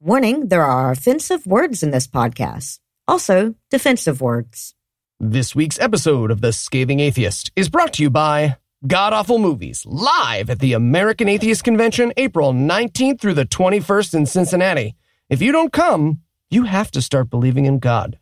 Warning there are offensive words in this podcast, also defensive words. This week's episode of The Scathing Atheist is brought to you by God Awful Movies, live at the American Atheist Convention, April 19th through the 21st in Cincinnati. If you don't come, you have to start believing in God.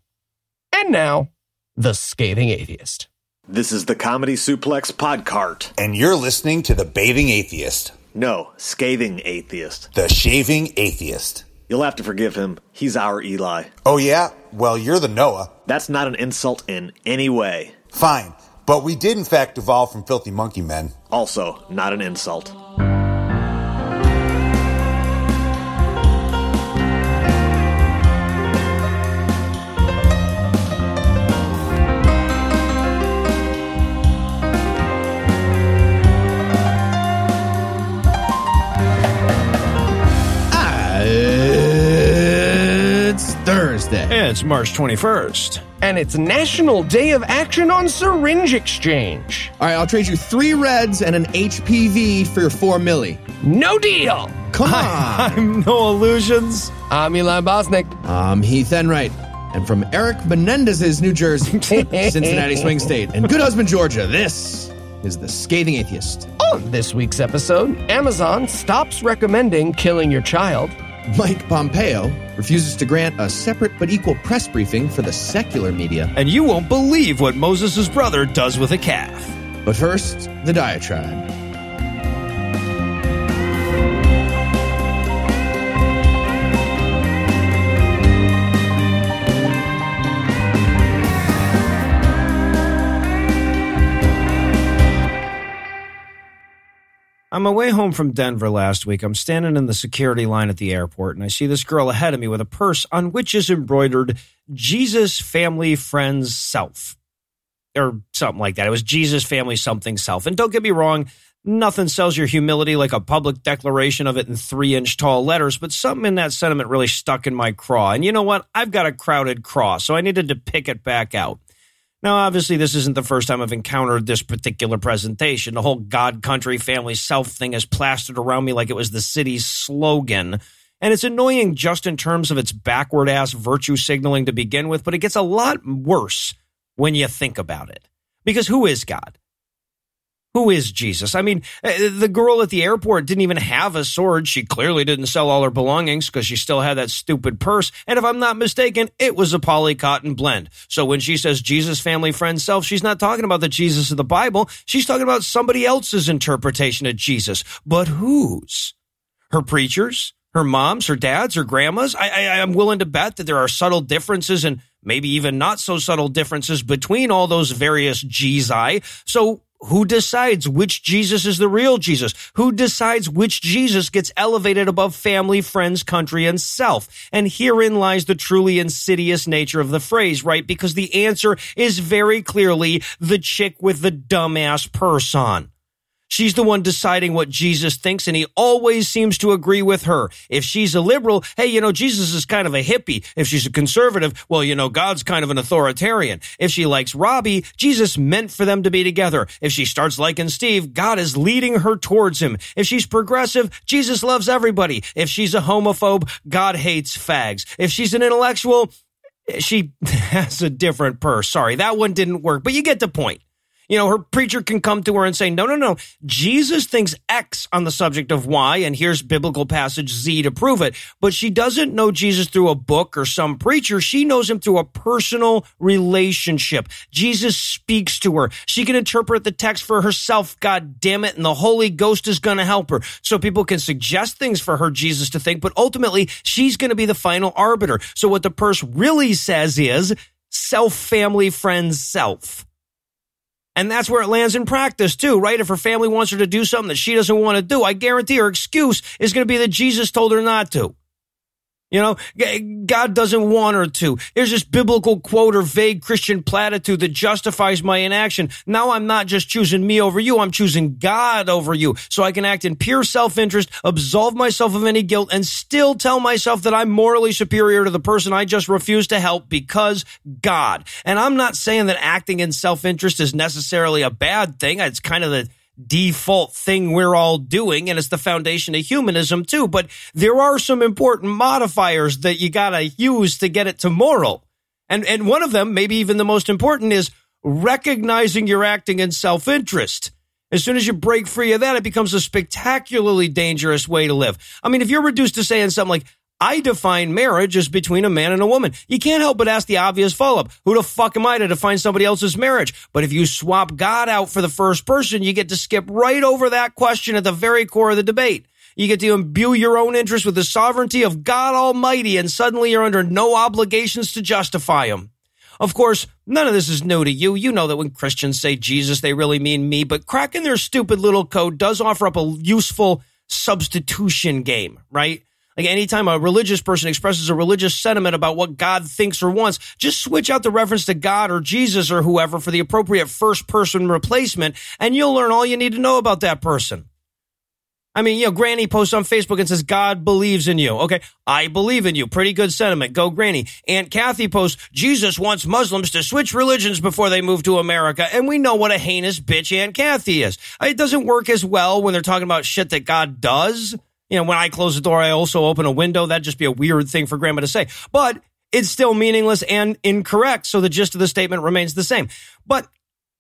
And now, The Scathing Atheist. This is the Comedy Suplex Podcart. And you're listening to The Bathing Atheist, No, Scathing Atheist. The Shaving Atheist. You'll have to forgive him. He's our Eli. Oh, yeah? Well, you're the Noah. That's not an insult in any way. Fine. But we did, in fact, evolve from filthy monkey men. Also, not an insult. It's March 21st. And it's National Day of Action on Syringe Exchange. All right, I'll trade you three reds and an HPV for your four milli. No deal! Come on. I'm Noah Lugeons. I'm Eli Bosnick. I'm Heath Enright. And from Eric Menendez's New Jersey, Cincinnati Swing State, and Good Husband, Georgia, this is The Scathing Atheist. On this week's episode, Amazon stops recommending killing your child. Mike Pompeo refuses to grant a separate but equal press briefing for the secular media. And you won't believe what Moses' brother does with a calf. But first, the diatribe. On my way home from Denver last week, I'm standing in the security line at the airport and I see this girl ahead of me with a purse on which is embroidered Jesus Family Friends Self. Or something like that. It was Jesus Family Something Self. And don't get me wrong, nothing sells your humility like a public declaration of it in three inch tall letters, but something in that sentiment really stuck in my craw. And you know what? I've got a crowded craw, so I needed to pick it back out. Now, obviously, this isn't the first time I've encountered this particular presentation. The whole God, country, family, self thing is plastered around me like it was the city's slogan. And it's annoying just in terms of its backward ass virtue signaling to begin with, but it gets a lot worse when you think about it. Because who is God? Who is Jesus? I mean, uh, the girl at the airport didn't even have a sword. She clearly didn't sell all her belongings because she still had that stupid purse. And if I'm not mistaken, it was a poly cotton blend. So when she says Jesus, family, friend, self, she's not talking about the Jesus of the Bible. She's talking about somebody else's interpretation of Jesus. But whose? Her preachers? Her moms, her dads, her grandmas? I, I, I'm willing to bet that there are subtle differences and maybe even not so subtle differences between all those various Jesus. So who decides which Jesus is the real Jesus? Who decides which Jesus gets elevated above family, friends, country, and self? And herein lies the truly insidious nature of the phrase, right? Because the answer is very clearly the chick with the dumbass purse on. She's the one deciding what Jesus thinks, and he always seems to agree with her. If she's a liberal, hey, you know, Jesus is kind of a hippie. If she's a conservative, well, you know, God's kind of an authoritarian. If she likes Robbie, Jesus meant for them to be together. If she starts liking Steve, God is leading her towards him. If she's progressive, Jesus loves everybody. If she's a homophobe, God hates fags. If she's an intellectual, she has a different purse. Sorry, that one didn't work, but you get the point. You know, her preacher can come to her and say, no, no, no. Jesus thinks X on the subject of Y, and here's biblical passage Z to prove it. But she doesn't know Jesus through a book or some preacher. She knows him through a personal relationship. Jesus speaks to her. She can interpret the text for herself. God damn it. And the Holy Ghost is going to help her. So people can suggest things for her Jesus to think, but ultimately she's going to be the final arbiter. So what the purse really says is self, family, friends, self. And that's where it lands in practice too, right? If her family wants her to do something that she doesn't want to do, I guarantee her excuse is going to be that Jesus told her not to. You know, God doesn't want her to. There's this biblical quote or vague Christian platitude that justifies my inaction. Now I'm not just choosing me over you, I'm choosing God over you. So I can act in pure self-interest, absolve myself of any guilt, and still tell myself that I'm morally superior to the person I just refused to help because God. And I'm not saying that acting in self-interest is necessarily a bad thing. It's kind of the default thing we're all doing, and it's the foundation of humanism too. But there are some important modifiers that you gotta use to get it to moral. And, and one of them, maybe even the most important, is recognizing you're acting in self interest. As soon as you break free of that, it becomes a spectacularly dangerous way to live. I mean, if you're reduced to saying something like, I define marriage as between a man and a woman. You can't help but ask the obvious follow up. Who the fuck am I to define somebody else's marriage? But if you swap God out for the first person, you get to skip right over that question at the very core of the debate. You get to imbue your own interests with the sovereignty of God Almighty, and suddenly you're under no obligations to justify them. Of course, none of this is new to you. You know that when Christians say Jesus, they really mean me, but cracking their stupid little code does offer up a useful substitution game, right? Like anytime a religious person expresses a religious sentiment about what God thinks or wants, just switch out the reference to God or Jesus or whoever for the appropriate first person replacement, and you'll learn all you need to know about that person. I mean, you know, Granny posts on Facebook and says, God believes in you. Okay. I believe in you. Pretty good sentiment. Go Granny. Aunt Kathy posts, Jesus wants Muslims to switch religions before they move to America. And we know what a heinous bitch Aunt Kathy is. It doesn't work as well when they're talking about shit that God does. You know, when I close the door, I also open a window. That'd just be a weird thing for grandma to say. But it's still meaningless and incorrect. So the gist of the statement remains the same. But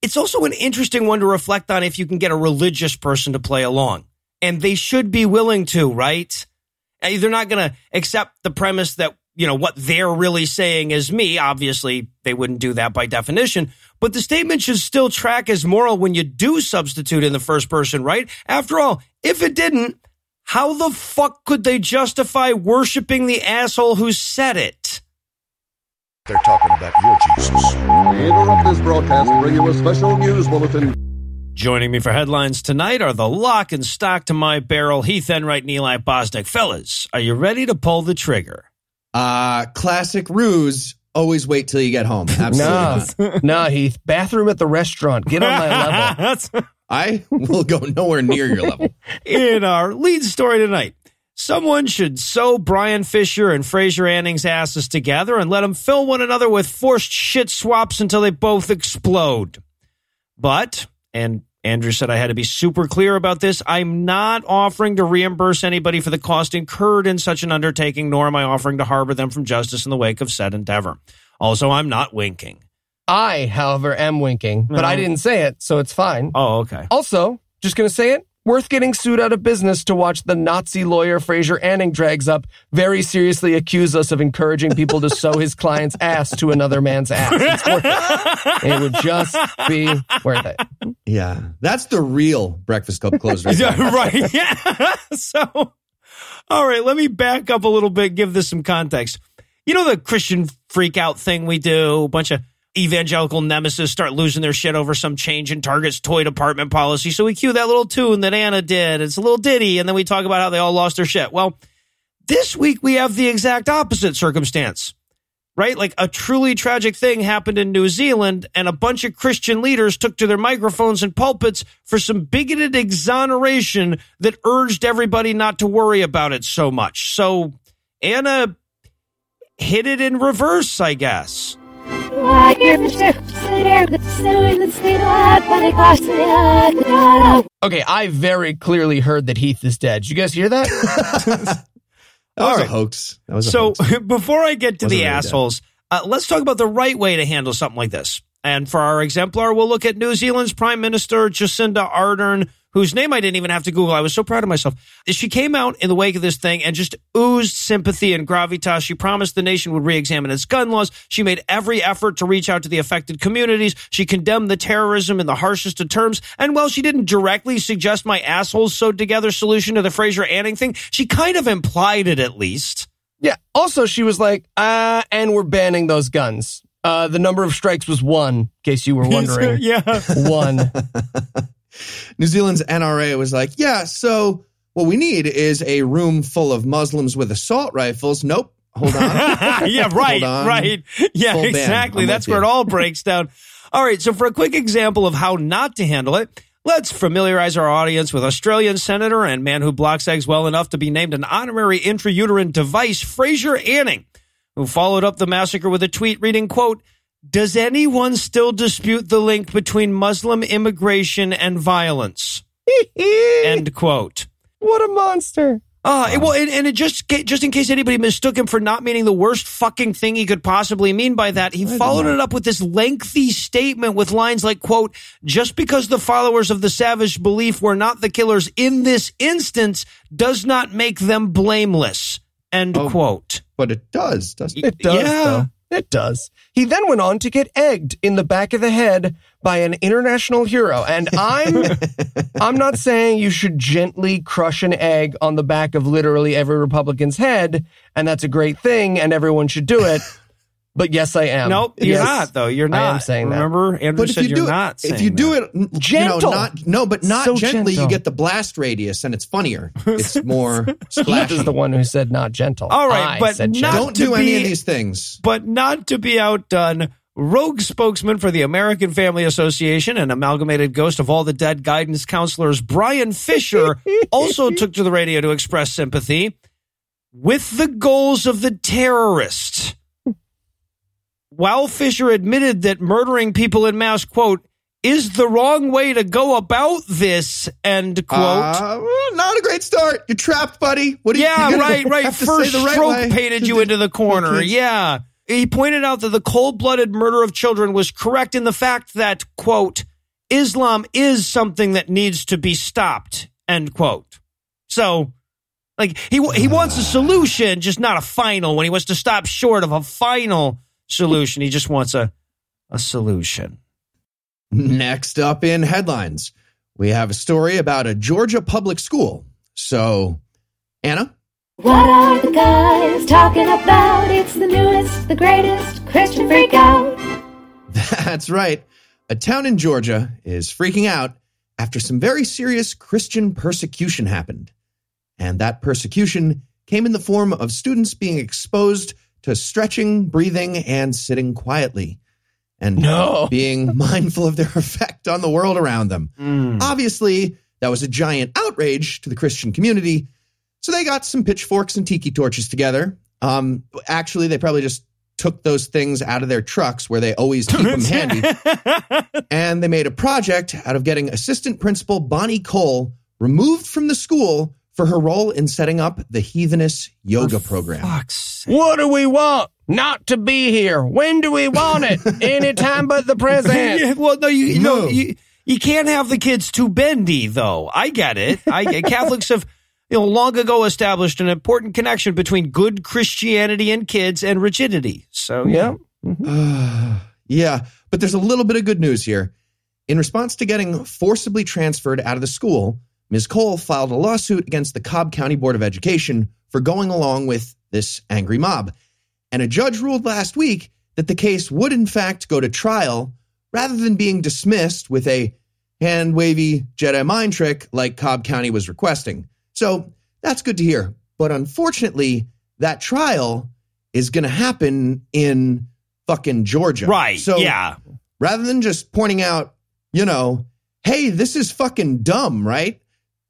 it's also an interesting one to reflect on if you can get a religious person to play along and they should be willing to, right? Eh, they're not going to accept the premise that, you know, what they're really saying is me. Obviously, they wouldn't do that by definition, but the statement should still track as moral when you do substitute in the first person, right? After all, if it didn't, how the fuck could they justify worshiping the asshole who said it? They're talking about your Jesus. We interrupt this broadcast to bring you a special news bulletin. Joining me for headlines tonight are the lock and stock to my barrel, Heath Enright and Eli Bosnick. Fellas, are you ready to pull the trigger? Uh, classic ruse. Always wait till you get home. Absolutely. Nah, nah, Heath. Bathroom at the restaurant. Get on my level. That's I will go nowhere near your level. in our lead story tonight. Someone should sew Bryan Fischer and Fraser Anning's asses together and let them fill one another with forced shit swaps until they both explode. But, and Andrew said I had to be super clear about this. I'm not offering to reimburse anybody for the cost incurred in such an undertaking, nor am I offering to harbor them from justice in the wake of said endeavor. Also, I'm not winking. I, however, am winking, but I uh-huh. didn't say it, so it's fine. Oh, okay. Also, just gonna say it. Worth getting sued out of business to watch the Nazi lawyer Fraser Anning drags up very seriously accuse us of encouraging people to sew his client's ass to another man's ass. It's worth it. It would just be worth it. Yeah, that's the real Breakfast Club close right. Yeah, right. Yeah. so, all right, let me back up a little bit, give this some context. You know, the Christian freak out thing we do, a bunch of evangelical nemesis start losing their shit over some change in Target's toy department policy. So we cue that little tune that Anna did. It's a little ditty. And then we talk about how they all lost their shit. Well, this week we have the exact opposite circumstance right? Like a truly tragic thing happened in New Zealand, and a bunch of Christian leaders took to their microphones and pulpits for some bigoted exoneration that urged everybody not to worry about it so much. So Anna hit it in reverse, I guess. Okay, I very clearly heard that Heath is dead. Did you guys hear that? That was All a right. hoax. That was a So hoax. before I get to the really assholes, uh, let's talk about the right way to handle something like this. And for our exemplar, we'll look at New Zealand's Prime Minister Jacinda Ardern, whose name I didn't even have to Google. I was so proud of myself. She came out in the wake of this thing and just oozed sympathy and gravitas. She promised the nation would re-examine its gun laws. She made every effort to reach out to the affected communities. She condemned the terrorism in the harshest of terms. And while she didn't directly suggest my assholes sewed together solution to the Fraser Anning thing, she kind of implied it at least. yeah. Also, she was like, uh, and we're banning those guns. Uh, the number of strikes was one, in case you were wondering. yeah. One. New Zealand's NRA was like, yeah, so what we need is a room full of Muslims with assault rifles. Nope. Hold on. yeah, right, Hold on. right. Yeah, Full exactly. That's where you. it all breaks down. All right, so for a quick example of how not to handle it, let's familiarize our audience with Australian senator and man who blocks eggs well enough to be named an honorary intrauterine device, Fraser Anning, who followed up the massacre with a tweet reading, quote, does anyone still dispute the link between Muslim immigration and violence? End quote. what a monster. Uh, it- well, and, and it just just in case anybody mistook him for not meaning the worst fucking thing he could possibly mean by that, he followed it up with this lengthy statement with lines like, "quote Just because the followers of the savage belief were not the killers in this instance does not make them blameless." End Oh. quote. But it does, doesn't it? It does, Yeah. though. It does. He then went on to get egged in the back of the head by an international hero. And I'm I'm not saying you should gently crush an egg on the back of literally every Republican's head, and that's a great thing, and everyone should do it. But yes, I am. nope, you're Yes, not though. You're not. I not. am saying that. Remember, Andrew But if said you you're it, not. if you do that. it, Gentle. you know, not no, but not So gently, gentle. you get the blast radius, and it's funnier. It's more Heath splashy. is the one who said not gentle. All right, I but not- Don't do to any of these things. but not to be outdone. Rogue spokesman for the American Family Association and amalgamated ghost of all the dead guidance counselors, Bryan Fischer, also took to the radio to express sympathy with the goals of the terrorists. While Fischer admitted that murdering people in mass, quote, is the wrong way to go about this, end quote. Uh, not a great start. You're trapped, buddy. What you? Yeah, you're gonna right, right. First say the right stroke way painted you into the corner. Yeah. He pointed out that the cold blooded murder of children was correct in the fact that, quote, Islam is something that needs to be stopped, end quote. So, like, he, he wants a solution, just not a final. When he wants to stop short of a final solution, he just wants a, a solution. Next up in headlines, we have a story about a Georgia public school. So, Anna, What are the guys talking about? It's the newest, the greatest Christian freak out. That's right. A town in Georgia is freaking out after some very serious Christian persecution happened. And that persecution came in the form of students being exposed to stretching, breathing, and sitting quietly. And No. being mindful of their effect on the world around them. Obviously, that was a giant outrage to the Christian community. So they got some pitchforks and tiki torches together. Um, actually, they probably just took those things out of their trucks where they always keep them handy. And they made a project out of getting assistant principal Bonnie Cole removed from the school for her role in setting up the heathenist yoga program. Fuck's sake. What do we want? Not to be here. When do we want it? Anytime but the present. Yeah, well, no, you, you know, you, you can't have the kids too bendy, though. I get it. I Catholics have, you know, long ago established an important connection between good Christianity and kids and rigidity. So, yeah. yeah, but there's a little bit of good news here. In response to getting forcibly transferred out of the school, Ms. Cole filed a lawsuit against the Cobb County Board of Education for going along with this angry mob. And a judge ruled last week that the case would, in fact, go to trial rather than being dismissed with a hand wavy Jedi mind trick like Cobb County was requesting. So that's good to hear. But unfortunately, that trial is going to happen in fucking Georgia. Right. So yeah. rather than just pointing out, you know, hey, this is fucking dumb, right?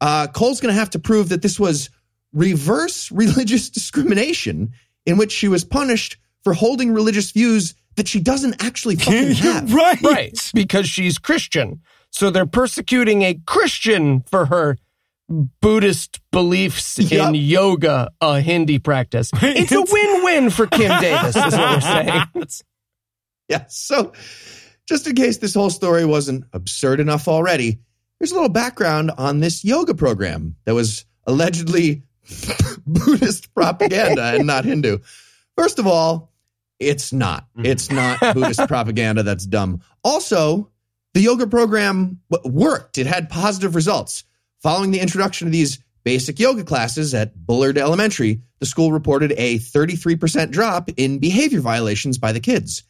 Uh, Cole's going to have to prove that this was reverse religious discrimination in which she was punished for holding religious views that she doesn't actually fucking have. right. Right. Because she's Christian. So they're persecuting a Christian for her Buddhist beliefs Yup. in yoga, a Hindi practice. It's a win win for Kim Davis, is what we're saying. Yeah. So, just in case this whole story wasn't absurd enough already, here's a little background on this yoga program that was allegedly Buddhist propaganda and not Hindu. First of all, it's not. Mm-hmm. It's not Buddhist propaganda. That's dumb. Also, the yoga program worked. It had positive results. Following the introduction of these basic yoga classes at Bullard Elementary, the school reported a 33% drop in behavior violations by the kids.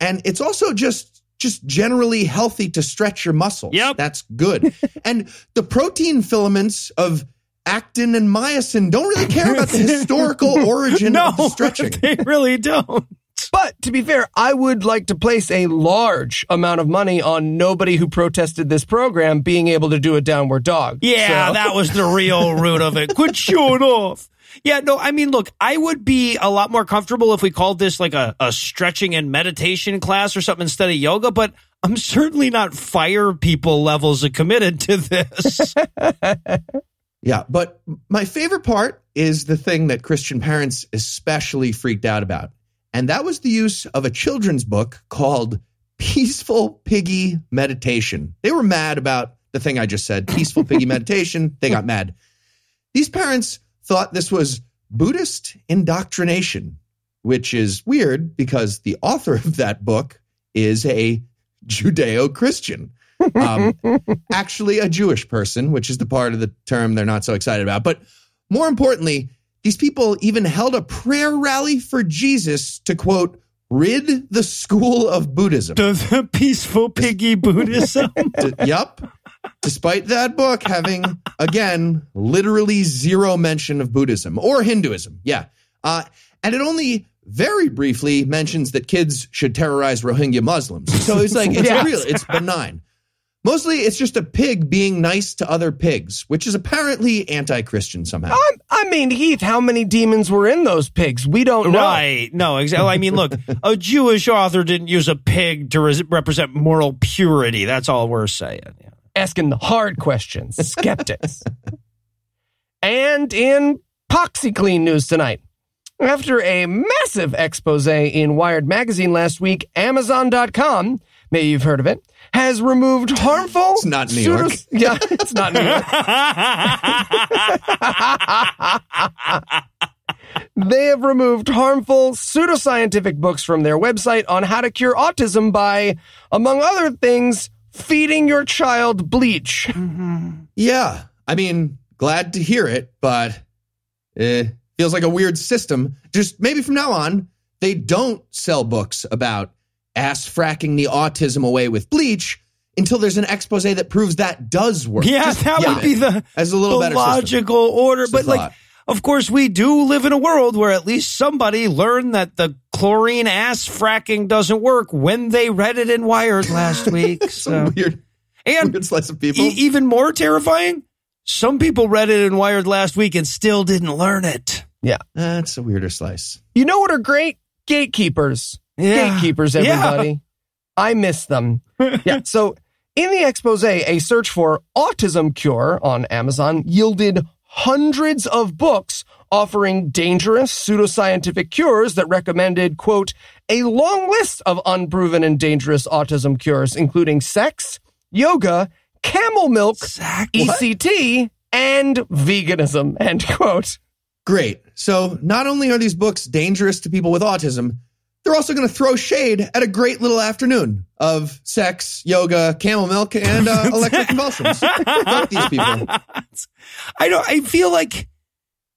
And it's also just just generally healthy to stretch your muscles. Yep. That's good. and the protein filaments of actin and myosin don't really care about the historical origin no, of the stretching. they really don't. But to be fair, I would like to place a large amount of money on nobody who protested this program being able to do a downward dog. Yeah, So- that was the real root of it. Quit showing off. Yeah, no, I mean, look, I would be a lot more comfortable if we called this like a, a stretching and meditation class or something instead of yoga, but I'm certainly not fire people levels of committed to this. Yeah, but my favorite part is the thing that Christian parents especially freaked out about. And that was the use of a children's book called Peaceful Piggy Meditation. They were mad about the thing I just said, Peaceful Piggy Meditation. They got mad. These parents thought this was Buddhist indoctrination, which is weird because the author of that book is a Judeo Christian. Um, actually, a Jewish person, which is the part of the term they're not so excited about. But more importantly, these people even held a prayer rally for Jesus to quote, rid the school of Buddhism. the peaceful piggy Buddhism. Yup. Despite that book having, again, literally zero mention of Buddhism or Hinduism. Yeah. Uh, and it only very briefly mentions that kids should terrorize Rohingya Muslims. So it's like, it's Yes. real, it's benign. Mostly it's just a pig being nice to other pigs, which is apparently anti Christian somehow. I, I mean, Heath, how many demons were in those pigs? We don't know. Right. No, exactly. I mean, look, a Jewish author didn't use a pig to res- represent moral purity. That's all we're saying. Yeah. Asking the hard questions, skeptics. and in PoxyClean news tonight. After a massive expose in Wired Magazine last week, Amazon.com, maybe you've heard of it, has removed harmful. It's not New York. Yeah, it's not New York. they have removed harmful pseudoscientific books from their website on how to cure autism by, among other things, feeding your child bleach. Yeah. I mean, glad to hear it, but eh, feels like a weird system. Just maybe from now on, they don't sell books about ass fracking the autism away with bleach until there's an expose that proves that does work. Yeah, Just that get would be the, as a little the better system. logical order. Just But like, thought. Of course, we do live in a world where at least somebody learned that the chlorine ass fracking doesn't work when they read it in Wired last week. So. Weird, And weird slice of people. E- even more terrifying, some people read it in Wired last week and still didn't learn it. Yeah. That's a weirder slice. You know what are great? Gatekeepers. Yeah. Gatekeepers, Yeah. everybody. I miss them. yeah. So in the expose, a search for autism cure on Amazon yielded hundreds of books offering dangerous pseudoscientific cures that recommended, quote, a long list of unproven and dangerous autism cures, including sex, yoga, camel milk, ECT, and veganism, end quote. Great. So not only are these books dangerous to people with autism, they're also going to throw shade at a great little afternoon of sex, yoga, camel milk, and uh, electric convulsions. Fuck these people. I don't. I feel like,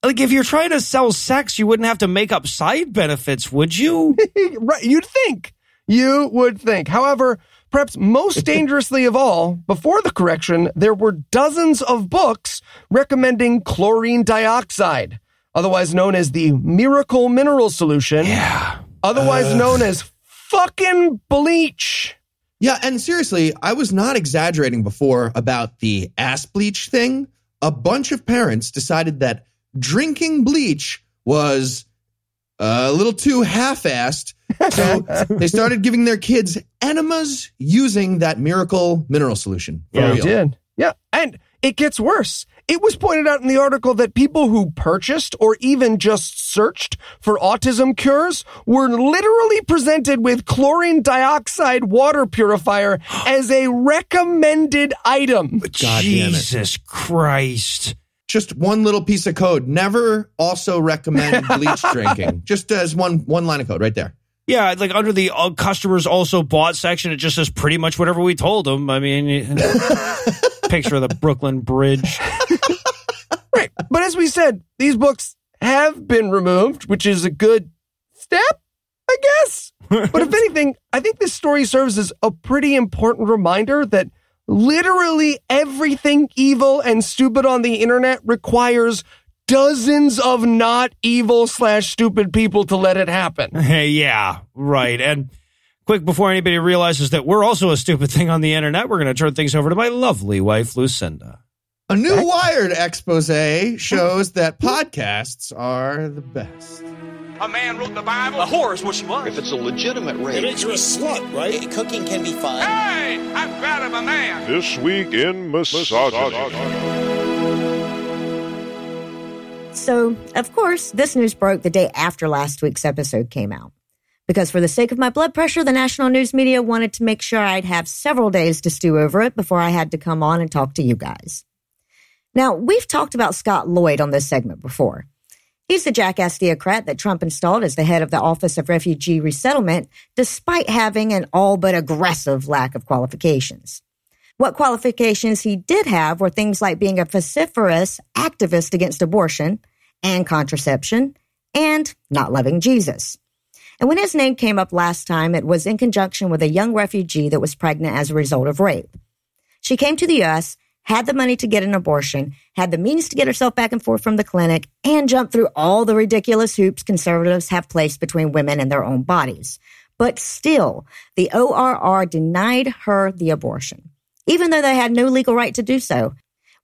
like if you're trying to sell sex, you wouldn't have to make up side benefits, would you? right, you'd think. You would think. However, perhaps most dangerously of all, before the correction, there were dozens of books recommending chlorine dioxide, otherwise known as the miracle mineral solution. Yeah. Otherwise known as fucking bleach. Yeah, and seriously, I was not exaggerating before about the ass bleach thing. A bunch of parents decided that drinking bleach was a little too half-assed, so they started giving their kids enemas using that miracle mineral solution. For Yeah, real. it did. Yeah, and it gets worse. It was pointed out in the article that people who purchased or even just searched for autism cures were literally presented with chlorine dioxide water purifier as a recommended item. God damn it. Jesus Christ. Just one little piece of code. Never also recommend bleach drinking. Just as one one line of code right there. Yeah, like under the uh, customers also bought section, it just says pretty much whatever we told them. I mean, picture of the Brooklyn Bridge. Right. But as we said, these books have been removed, which is a good step, I guess. But if anything, I think this story serves as a pretty important reminder that literally everything evil and stupid on the internet requires dozens of not evil slash stupid people to let it happen. Hey, yeah, right. And quick, before anybody realizes that we're also a stupid thing on the internet, we're going to turn things over to my lovely wife, Lucinda. A new Wired expose shows that podcasts are the best. A man wrote the Bible. A whore is what she was. If it's a legitimate rape, it makes you a slut, right? Eh, cooking can be fun. Hey, I'm proud of a man. This week in misogyny. So, of course, this news broke the day after last week's episode came out. Because for the sake of my blood pressure, the national news media wanted to make sure I'd have several days to stew over it before I had to come on and talk to you guys. Now, we've talked about Scott Lloyd on this segment before. He's the jackass theocrat that Trump installed as the head of the Office of Refugee Resettlement, despite having an all but aggressive lack of qualifications. What qualifications he did have were things like being a vociferous activist against abortion and contraception and not loving Jesus. And when his name came up last time, it was in conjunction with a young refugee that was pregnant as a result of rape. She came to the U.S had the money to get an abortion, had the means to get herself back and forth from the clinic, and jumped through all the ridiculous hoops conservatives have placed between women and their own bodies. But still, the ORR denied her the abortion, even though they had no legal right to do so.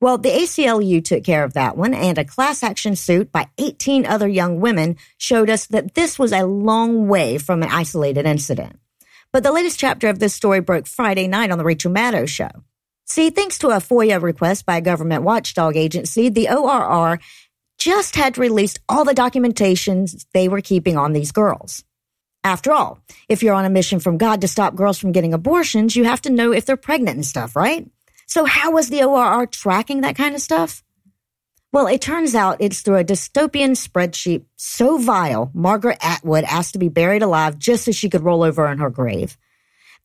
Well, the ACLU took care of that one, and a class action suit by 18 other young women showed us that this was a long way from an isolated incident. But the latest chapter of this story broke Friday night on the Rachel Maddow show. See, thanks to a FOIA request by a government watchdog agency, the ORR just had released all the documentations they were keeping on these girls. After all, if you're on a mission from God to stop girls from getting abortions, you have to know if they're pregnant and stuff, right? So how was the ORR tracking that kind of stuff? Well, it turns out it's through a dystopian spreadsheet so vile, Margaret Atwood asked to be buried alive just so she could roll over in her grave.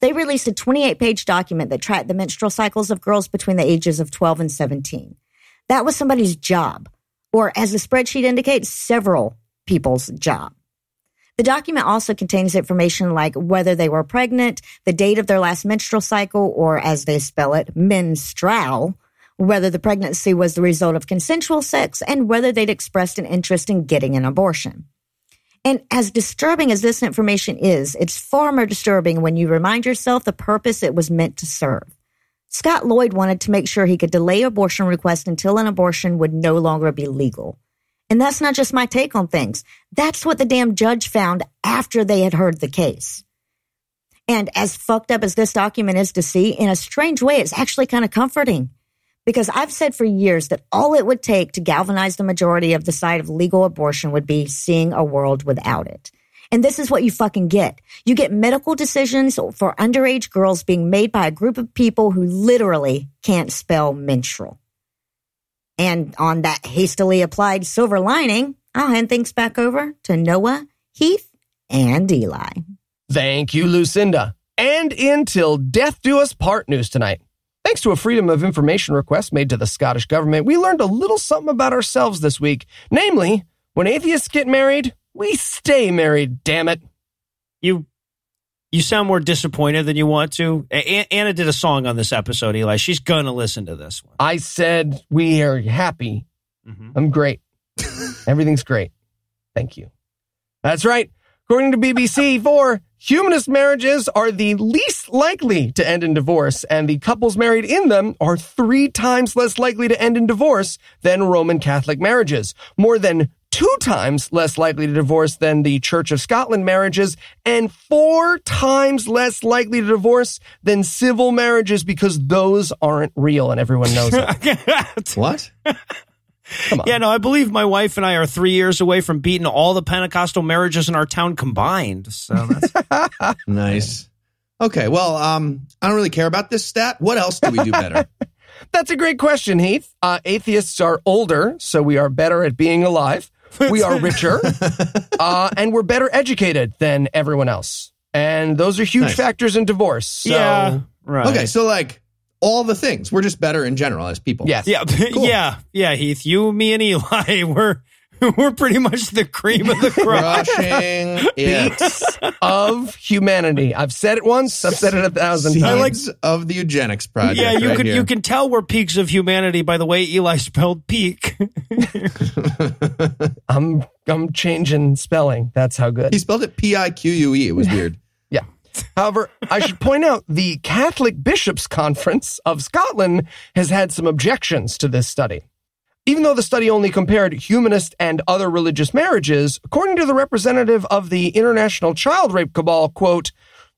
They released a 28 page document that tracked the menstrual cycles of girls between the ages of 12 and 17. That was somebody's job, or as the spreadsheet indicates, several people's job. The document also contains information like whether they were pregnant, the date of their last menstrual cycle, or as they spell it, menstrual, whether the pregnancy was the result of consensual sex, and whether they'd expressed an interest in getting an abortion. And as disturbing as this information is, it's far more disturbing when you remind yourself the purpose it was meant to serve. Scott Lloyd wanted to make sure he could delay abortion requests until an abortion would no longer be legal. And that's not just my take on things. That's what the damn judge found after they had heard the case. And as fucked up as this document is to see, in a strange way, it's actually kind of comforting. Because I've said for years that all it would take to galvanize the majority of the side of legal abortion would be seeing a world without it. And this is what you fucking get. You get medical decisions for underage girls being made by a group of people who literally can't spell menstrual. And on that hastily applied silver lining, I'll hand things back over to Noah, Heath, and Eli. Thank you, Lucinda. And until death do us part news tonight. Thanks to a Freedom of Information request made to the Scottish government, we learned a little something about ourselves this week. Namely, when atheists get married, we stay married, damn it. You you sound more disappointed than you want to. A- Anna did a song on this episode, Eli. She's going to listen to this one. I said we are happy. Mm-hmm. I'm great. Everything's great. Thank you. That's right. According to BBC 4, humanist marriages are the least likely to end in divorce, and the couples married in them are three times less likely to end in divorce than Roman Catholic marriages. More than two times less likely to divorce than the Church of Scotland marriages, and four times less likely to divorce than civil marriages because those aren't real and everyone knows it. what? Yeah, no, I believe my wife and I are three years away from beating all the Pentecostal marriages in our town combined. So that's nice. Okay, well, um, I don't really care about this stat. What else do we do better? That's a great question, Heath. Uh, atheists are older, so we are better at being alive. We are richer, uh, and we're better educated than everyone else. And those are huge nice. factors in divorce. So. Yeah, right. Okay, so like all the things. We're just better in general as people. Yes. Yeah. Cool. Yeah. Yeah. Heath, you, me, and Eli, we're we're pretty much the cream of the crop. Crushing of humanity. I've said it once. I've said it a thousand Seeds times. of the eugenics project. Yeah, you right can here. you can tell we're peaks of humanity by the way Eli spelled peak. I'm I'm changing spelling. That's how good. He spelled it P I Q U E. It was weird. yeah. However, I should point out the Catholic Bishops' Conference of Scotland has had some objections to this study. Even though the study only compared humanist and other religious marriages, according to the representative of the International Child Rape Cabal, quote,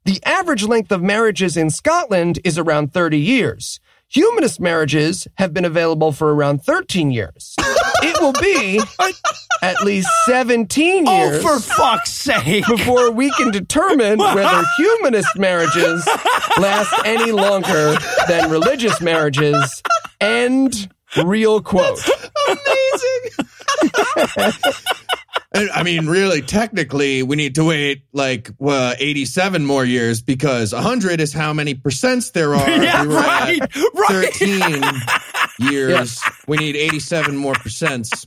the average length of marriages in Scotland is around 30 years. Humanist marriages have been available for around 13 years. It will be at least 17 years Oh, for fuck's sake. before we can determine whether humanist marriages last any longer than religious marriages. End real quote. And, I mean, really, technically, we need to wait like uh, 87 more years because 100 is how many percents there are. Yeah, We were right, at right. 13 years. We need 87 more percents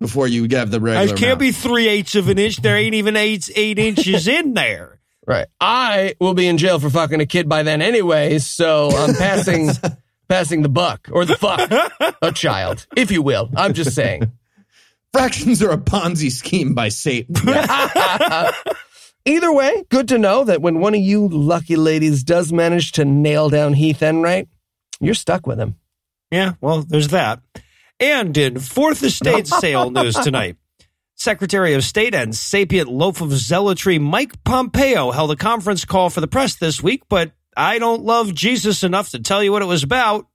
before you have the regular. It can't amount. be three eighths of an inch. There ain't even eight eight inches in there. Right. I will be in jail for fucking a kid by then anyway, so I'm passing passing the buck or the fuck a child, if you will. I'm just saying. Fractions are a Ponzi scheme by Satan. Either way, good to know that when one of you lucky ladies does manage to nail down Heath Enright, you're stuck with him. Yeah, well, there's that. And in fourth estate sale news tonight, Secretary of State and sapient loaf of zealotry Mike Pompeo held a conference call for the press this week, but I don't love Jesus enough to tell you what it was about.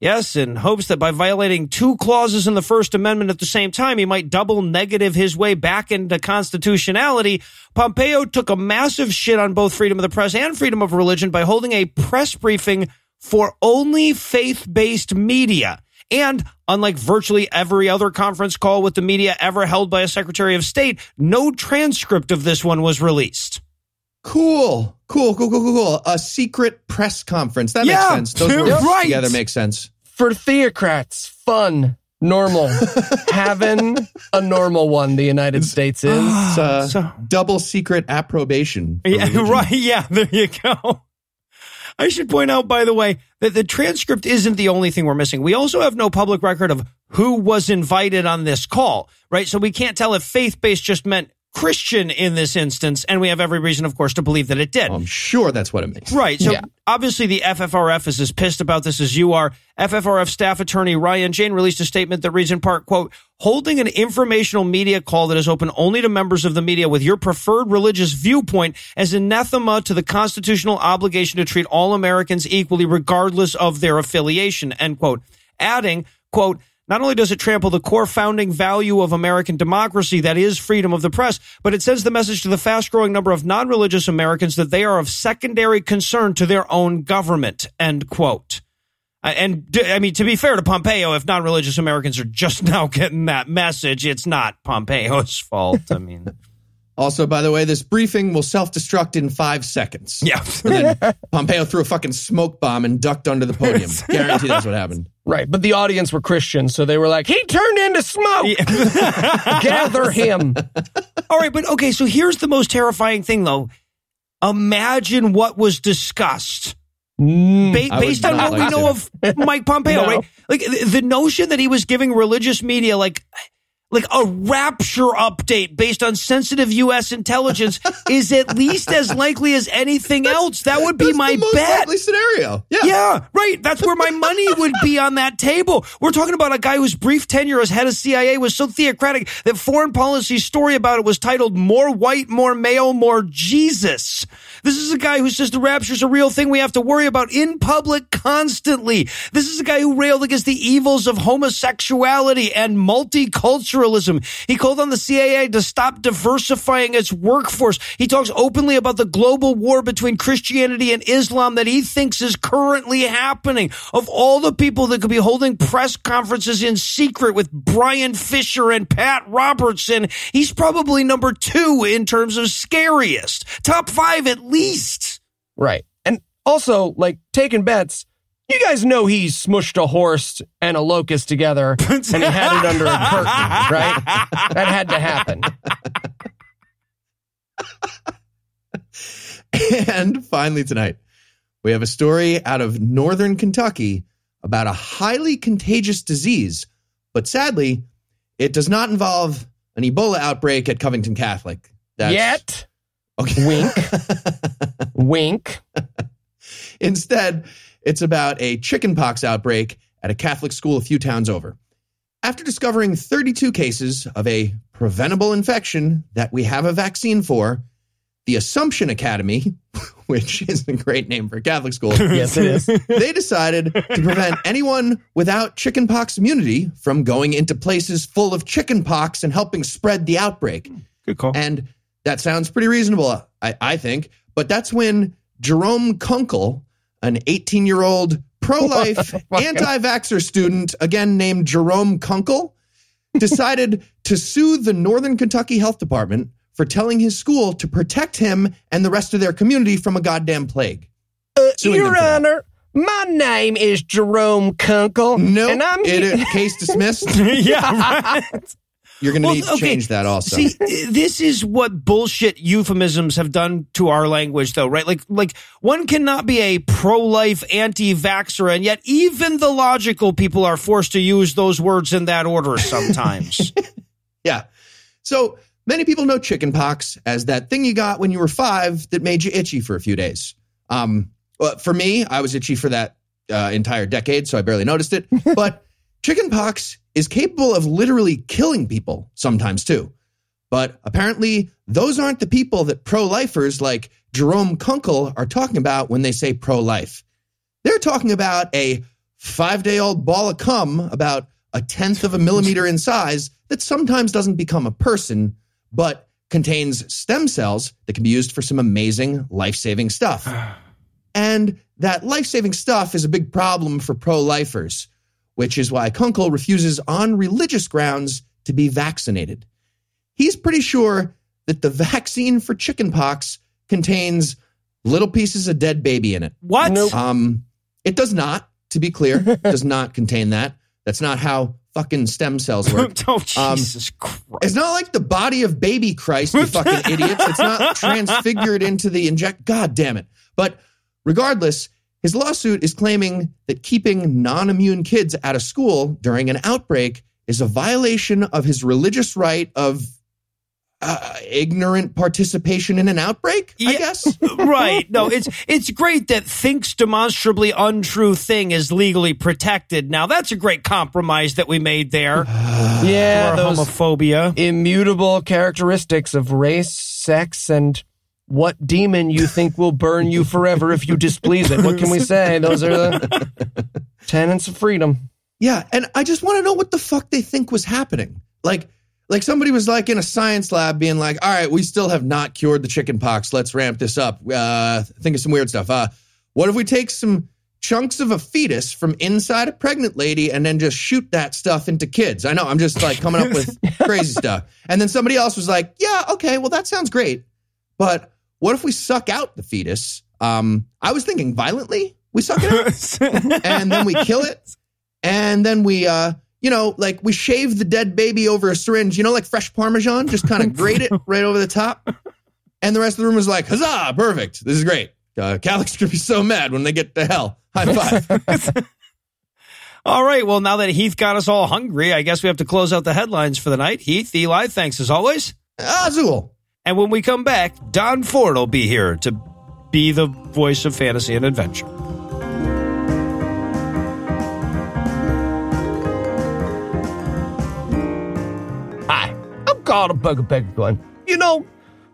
Yes, in hopes that by violating two clauses in the First Amendment at the same time, he might double negative his way back into constitutionality, Pompeo took a massive shit on both freedom of the press and freedom of religion by holding a press briefing for only faith based media. And unlike virtually every other conference call with the media ever held by a Secretary of State, no transcript of this one was released. Cool. Cool, cool, cool, cool, cool. A secret press conference. That Yeah, makes sense. Those words right. together make sense. For theocrats, fun, normal, having a normal one, the United States is. It's uh, So- double secret approbation. Yeah, right. Yeah, there you go. I should point out, by the way, that the transcript isn't the only thing we're missing. We also have no public record of who was invited on this call, right? So we can't tell if faith based just meant Christian in this instance. And we have every reason, of course, to believe that it did. I'm sure that's what it means. Right. So Yeah. obviously the FFRF is as pissed about this as you are. FFRF staff attorney Ryan Jayne released a statement that reads in part, quote, holding an informational media call that is open only to members of the media with your preferred religious viewpoint as anathema to the constitutional obligation to treat all Americans equally regardless of their affiliation, end quote. Adding, quote, not only does it trample the core founding value of American democracy, that is freedom of the press, but it sends the message to the fast growing number of non religious Americans that they are of secondary concern to their own government. End quote. Uh, And I mean, to be fair to Pompeo, if non religious Americans are just now getting that message, it's not Pompeo's fault. I mean, Also, by the way, this briefing will self destruct in five seconds. yeah. And then Pompeo threw a fucking smoke bomb and ducked under the podium. Guarantee that's what happened. Right. But the audience were Christians, so they were like, he turned into smoke. Gather him. All right, but okay, so here's the most terrifying thing, though. Imagine what was discussed. Mm, Ba- based on not what we know to. of Mike Pompeo, No. right? Like the, the notion that he was giving religious media like like a rapture update based on sensitive U.S. intelligence is at least as likely as anything else. That would be That's my bet. scenario. Yeah. Yeah, right. That's where my money would be on that table. We're talking about a guy whose brief tenure as head of CIA was so theocratic that foreign policy story about it was titled More White, More Male, More Jesus. This is a guy who says the rapture is a real thing we have to worry about in public constantly. This is a guy who railed against the evils of homosexuality and multiculturalism. He called on the CIA to stop diversifying its workforce. He talks openly about the global war between Christianity and Islam that he thinks is currently happening. Of all the people that could be holding press conferences in secret with Bryan Fischer and Pat Robertson, he's probably number two in terms of scariest. Top five at least. Right. And also, like, taking bets, you guys know he smushed a horse and a locust together and he had it under a curtain, right? That had to happen. And finally, tonight, we have a story out of northern Kentucky about a highly contagious disease. But sadly, it does not involve an Ebola outbreak at Covington Catholic. That's, Yet. Okay. Wink. Wink. Instead, it's about a chickenpox outbreak at a Catholic school a few towns over. After discovering 32 cases of a preventable infection that we have a vaccine for, the Assumption Academy, which is a great name for a Catholic school, Yes, it is. they decided to prevent anyone without chickenpox immunity from going into places full of chickenpox and helping spread the outbreak. Good call. And that sounds pretty reasonable, I, I think. But that's when Jerome Kunkel, an 18 year old pro life anti vaxxer student, again named Jerome Kunkel, decided to sue the Northern Kentucky Health Department for telling his school to protect him and the rest of their community from a goddamn plague. Uh, Suing them Your for that. Honor, my name is Jerome Kunkel. No, and I'm it, it- case dismissed. yeah, right. You're going to Well, need to okay, change that also. See, this is what bullshit euphemisms have done to our language, though, right? Like, like one cannot be a pro-life anti-vaxxer, and yet even the logical people are forced to use those words in that order sometimes. Yeah. So many people know chickenpox as that thing you got when you were five that made you itchy for a few days. Um, for me, I was itchy for that uh, entire decade, so I barely noticed it. But chickenpox is capable of literally killing people sometimes too. But apparently, those aren't the people that pro lifers like Jerome Kunkel are talking about when they say pro life. They're talking about a five day old ball of cum, about a tenth of a millimeter in size, that sometimes doesn't become a person, but contains stem cells that can be used for some amazing life saving stuff. And that life saving stuff is a big problem for pro lifers, which is why Kunkel refuses on religious grounds to be vaccinated. He's pretty sure that the vaccine for chickenpox contains little pieces of dead baby in it. what? Um, it does not, to be clear, does not contain that. That's not how fucking stem cells work. oh, Um, Jesus Christ. It's not like the body of baby Christ, you fucking idiots. It's not transfigured into the inject. God damn it. But regardless, his lawsuit is claiming that keeping non immune kids out of school during an outbreak is a violation of his religious right of uh, ignorant participation in an outbreak, I guess. right. No, it's it's great that thinks demonstrably untrue thing is legally protected. Now that's a great compromise that we made there. yeah, Or those homophobia. immutable characteristics of race, sex, and what demon you think will burn you forever if you displease it. What can we say? Those are the tenets of freedom. Yeah, and I just want to know what the fuck they think was happening. Like, like somebody was like in a science lab, being like, "All right, we still have not cured the chicken pox. Let's ramp this up. Uh, think of some weird stuff. Uh, what if we take some chunks of a fetus from inside a pregnant lady and then just shoot that stuff into kids?" I know I'm just like coming up with crazy stuff. And then somebody else was like, "Yeah, okay, well that sounds great, but what if we suck out the fetus?" Um, I was thinking violently. We suck it out and then we kill it and then we uh you know like we shave the dead baby over a syringe you know like fresh parmesan just kind of grate it right over the top and the rest of the room was like huzzah perfect this is great uh, catholics are gonna be so mad when they get to hell high five All right. Well, now that Heath got us all hungry, I guess we have to close out the headlines for the night. Heath, Eli, thanks as always. azul And when we come back, Don Ford will be here to be the voice of fantasy and adventure. Hi, I'm called a Bugabagagun. You know,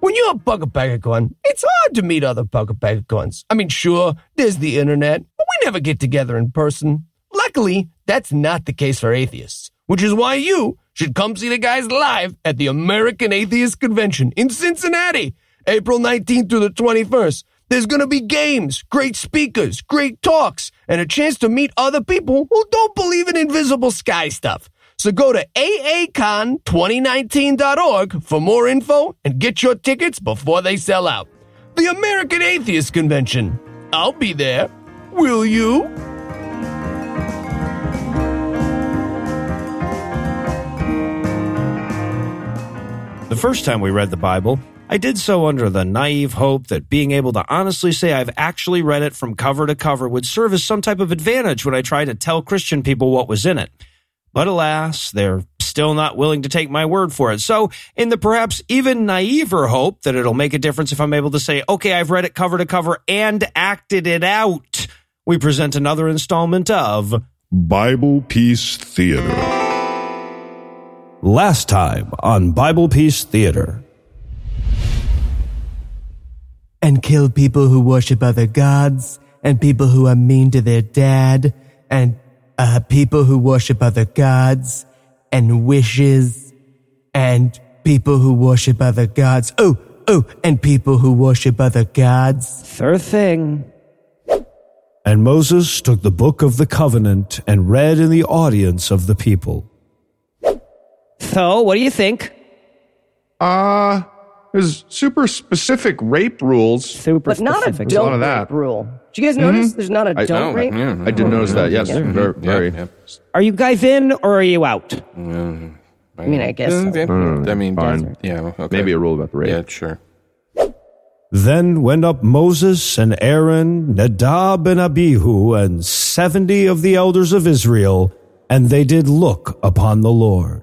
when you're a Bugabagagun, it's hard to meet other Bugabagaguns. I mean, sure, there's the internet, but we never get together in person. Luckily, that's not the case for atheists, which is why you should come see the guys live at the American Atheist Convention in Cincinnati, April 19th through the 21st. There's going to be games, great speakers, great talks, and a chance to meet other people who don't believe in invisible sky stuff. So go to aacon2019.org for more info and get your tickets before they sell out. The American Atheist Convention. I'll be there. Will you? The first time we read the Bible, I did so under the naive hope that being able to honestly say I've actually read it from cover to cover would serve as some type of advantage when I tried to tell Christian people what was in it. But alas, they're still not willing to take my word for it. So, in the perhaps even naiver hope that it'll make a difference if I'm able to say, okay, I've read it cover to cover and acted it out, we present another installment of Bible Peace Theater. Last time on Bible Peace Theater. and kill people who worship other gods, and people who are mean to their dad, and uh, people who worship other gods, and wishes, and people who worship other gods. Oh, oh, and people who worship other gods. Sure thing. And Moses took the book of the covenant and read in the audience of the people. So, what do you think? Uh, there's super specific rape rules. Super but not a There's don't a lot of rape that. rule. Did you guys notice Mhm. there's not a I- don't rape? yeah. I did notice that, yes. Very- very. Are you guys in or are you out? Mm, I mean, I guess so. Mm, I mean, fine. yeah, okay. Maybe a rule about the rape. Yeah, sure. Then went up Moses and Aaron, Nadab and Abihu, and seventy of the elders of Israel, and they did look upon the Lord.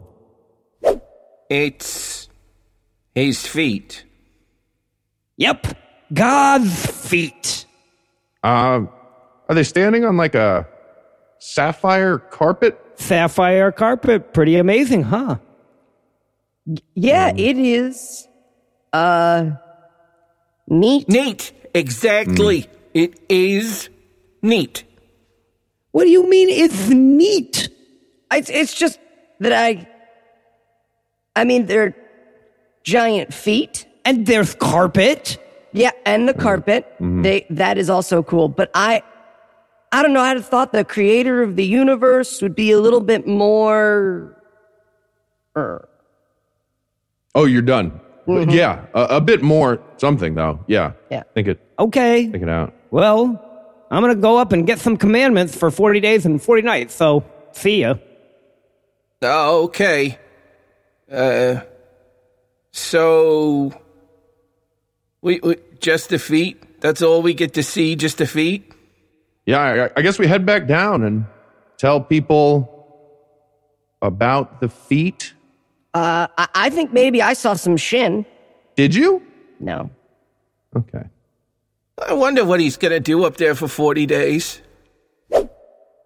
It's his feet. Yep. God's feet. Um, are they standing on like a sapphire carpet? Sapphire carpet. Pretty amazing, huh? Yeah, it is. Uh, neat. Neat. Exactly. It is neat. What do you mean it's neat? It's, it's just that I. I mean, they're giant feet. And there's carpet. Yeah, and the carpet. They that is also cool. But I I don't know, I'd have thought the creator of the universe would be a little bit more er, Oh, you're done. Mhm. Yeah, a, a bit more something though. Yeah. Yeah. Think it. Okay. Think it out. Well, I'm gonna go up and get some commandments for 40 days and 40 nights, so see ya. Oh, okay. Uh, so we, we just the feet. That's all we get to see. Just the feet. Yeah, I, I guess we head back down and tell people about the feet. Uh I, I think maybe I saw some shin. Did you? No. Okay. I wonder what he's gonna do up there for forty days.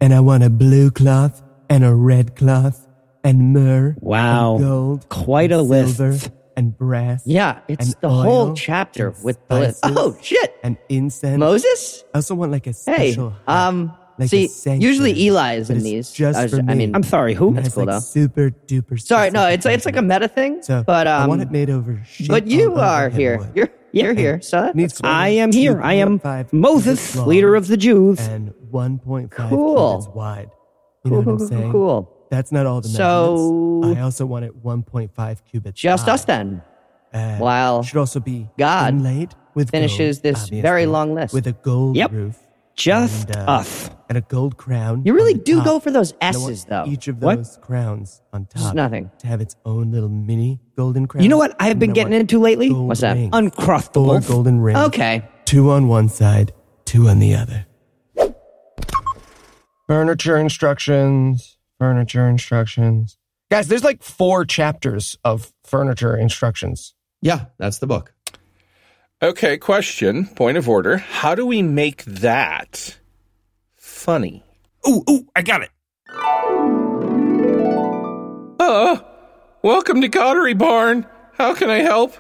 And I want a blue cloth and a red cloth and myrrh. Wow. And gold. Quite a list. And brass. Yeah, it's the whole chapter with the list. Oh shit. And incense. Moses? I also want like a Hey, special. um, like see, usually Eli is in these. Just I was- I mean- I'm sorry, who? That's cool, like though. super duper. Sorry, no, it's it's like a meta thing. So but um, I want it made over. But you are here. wood. You're you're And here. So needs that's to I am here. I am 2.5 Moses, long leader of the Jews. and 1.5 Cool. wide. You know what I'm Cool, saying? cool. That's not all the So- measurements. I also want it 1.5 cubits. Just high. us then. Uh, While should also be God inlaid with finishes gold, this very long list. with a gold Yep. roof. Just and, uh, us. and a gold crown. You really do top. go for those And I want S's, though. Each of What? those crowns on top. Just nothing. To have its own little mini golden crown. You know what I've been I getting want into lately? What's that? rings. Uncrustable. Four golden rings. Okay. Two on one side, two on the other. Furniture instructions. Furniture instructions. Guys, there's like four chapters of furniture instructions. Yeah, that's the book. Okay, question. Point of order. How do we make that funny? Ooh, ooh, I got it. Uh, welcome to Cottery Barn. How can I help?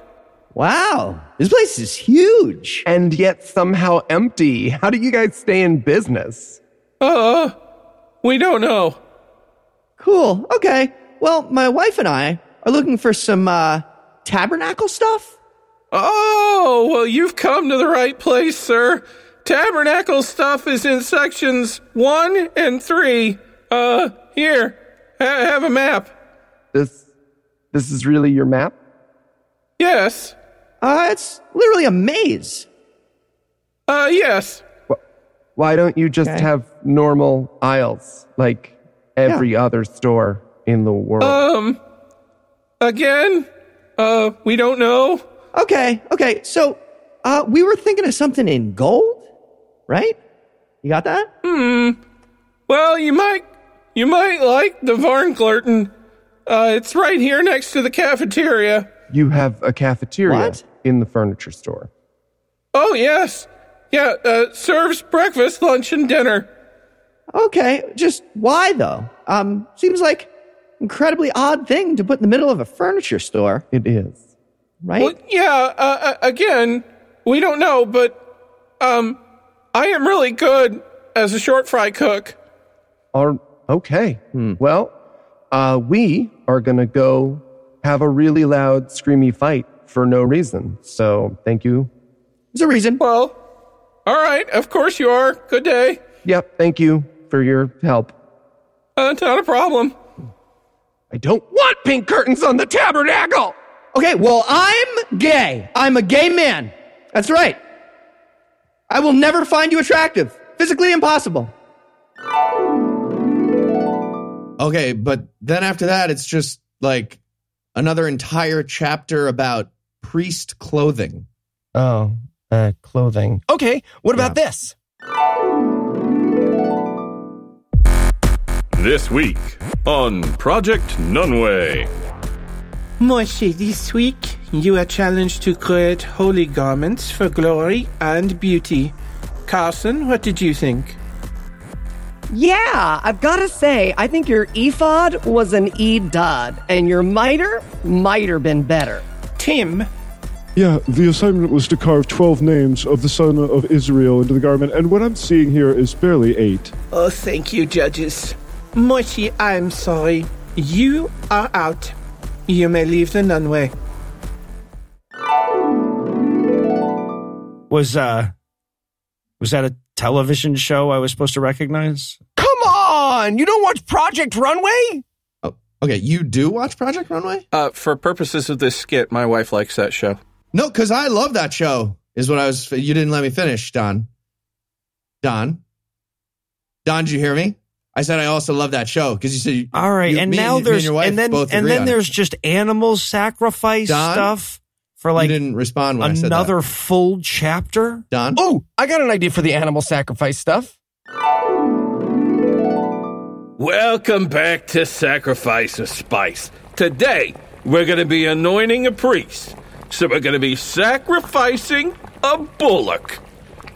Wow, this place is huge. And yet somehow empty. How do you guys stay in business? Uh, we don't know. Cool. Okay. Well, my wife and I are looking for some uh, tabernacle stuff. Oh, well, you've come to the right place, sir. Tabernacle stuff is in sections one and three. Uh, here, ha- have a map. This this is really your map? Yes. Uh, it's literally a maze. Uh, yes. Why don't you just Okay. have normal aisles like every other store in the world? Um, again, uh, we don't know. Okay. Okay. So, uh, we were thinking of something in gold, right? You got that? Hmm. Well, you might, you might like the Varnklurton. Uh, it's right here next to the cafeteria. You have a cafeteria What? in the furniture store. Oh, yes. Yeah, uh, serves breakfast, lunch, and dinner. Okay, just why though? Um, seems like incredibly odd thing to put in the middle of a furniture store, It is. right? Well, yeah, uh, uh, again, we don't know, but, um, I am really good as a short fry cook. Are okay. Well, uh, we are gonna go have a really loud, screamy fight for no reason. So thank you. There's a reason. Well, all right, of course you are. Good day. Yep. Thank you for your help. Uh, not a problem. I don't want pink curtains on the tabernacle. Okay, well, I'm gay. I'm a gay man. That's right. I will never find you attractive. Physically impossible. Okay, but then after that, it's just like another entire chapter about priest clothing. Oh, uh, clothing. Okay, what about this? This week on Project Nunway. Moshe, this week you are challenged to create holy garments for glory and beauty. Carson, what did you think? Yeah, I've got to say, I think your ephod was an e-dud, and your miter might have been better. Tim, Yeah, the assignment was to carve 12 names of the son of Israel into the garment, and what I'm seeing here is barely eight. Oh, thank you, judges. Moshe, I'm sorry. You are out. You may leave the nunway. Was uh was that a television show I was supposed to recognize? Come on! You don't watch Project Runway? Oh, okay, you do watch Project Runway? Uh, for purposes of this skit, my wife likes that show. No, because I love that show. Is what I was. You didn't let me finish, Don. Don. Don, did you hear me? I said I also love that show because you said. You, All right, you- and me now me there's your wife and then both and then on it. there's just animal sacrifice Don? stuff for like you didn't respond when I said that. another full chapter. Don. Oh, I got an idea for the animal sacrifice stuff. Welcome back to Sacrifice of Spice. Today, we're going to be anointing a priest. So we're going to be sacrificing a bullock.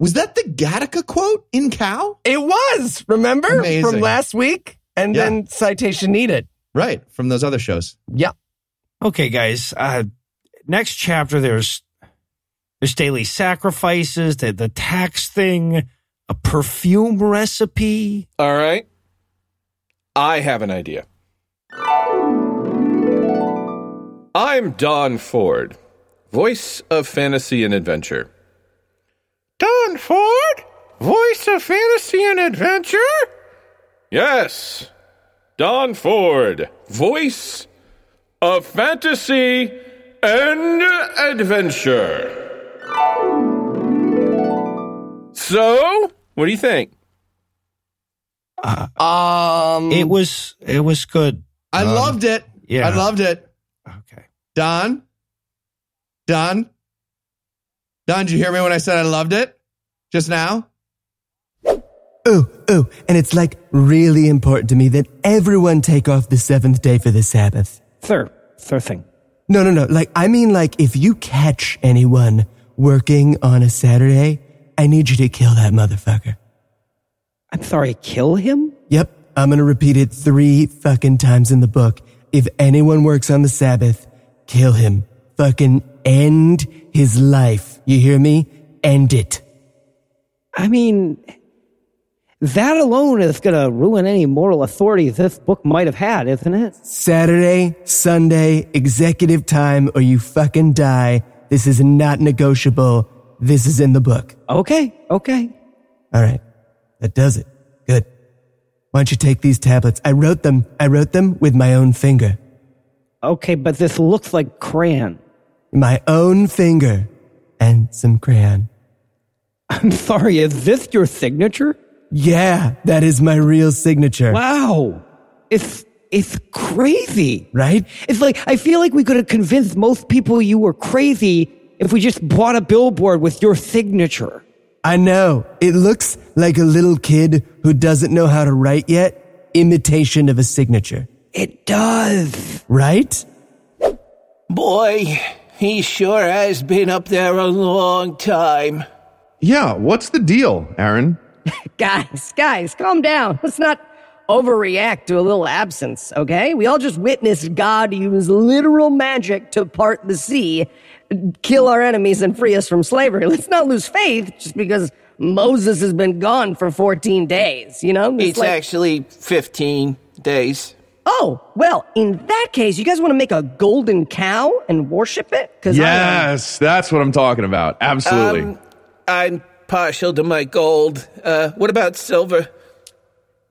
Was that the Gattaca quote in Cow? It was, remember? Amazing. From last week? And Yeah. then citation needed. Right, from those other shows. Yeah. Okay, guys. Uh, next chapter, there's there's daily sacrifices, the the tax thing, a perfume recipe. All right. I have an idea. I'm Don Ford, voice of fantasy and adventure. Don Ford? Voice of fantasy and adventure? Yes. Don Ford, voice of fantasy and adventure. So, what do you think? Um, It was it was good. I Um, loved it. yeah. I loved it. Okay. Don? Don? Don, did you hear me when I said I loved it? Just now? Oh, oh, and it's like really important to me that everyone take off the seventh day for the Sabbath. Third, third thing. No, no, no. Like, I mean, like, if you catch anyone working on a Saturday, I need you to kill that motherfucker. I'm sorry, kill him? Yep, I'm gonna repeat it three fucking times in the book. If anyone works on the Sabbath, kill him. Fucking end his life. You hear me? End it. I mean, that alone is going to ruin any moral authority this book might have had, isn't it? Saturday, Sunday, executive time, or you fucking die. This is not negotiable. This is in the book. Okay, okay. All right. That does it. Good. Why don't you take these tablets? I wrote them. I wrote them with my own finger. Okay, but this looks like crayon. My own finger and some crayon. I'm sorry, is this your signature? Yeah, that is my real signature. Wow. It's it's crazy. Right? It's like I feel like we could have convinced most people you were crazy if we just bought a billboard with your signature. I know. It looks like a little kid who doesn't know how to write yet, imitation of a signature. It does. Right? Boy, he sure has been up there a long time. Yeah, what's the deal, Aaron? guys, guys, calm down. Let's not overreact to a little absence, okay? We all just witnessed God use literal magic to part the sea, kill our enemies, and free us from slavery. Let's not lose faith just because Moses has been gone for 14 days, you know? It's, like- actually 15 days. Oh, well, in that case, you guys want to make a golden cow and worship it? Because Yes, that's what I'm talking about. Absolutely. Um, I'm partial to my gold. Uh, what about silver?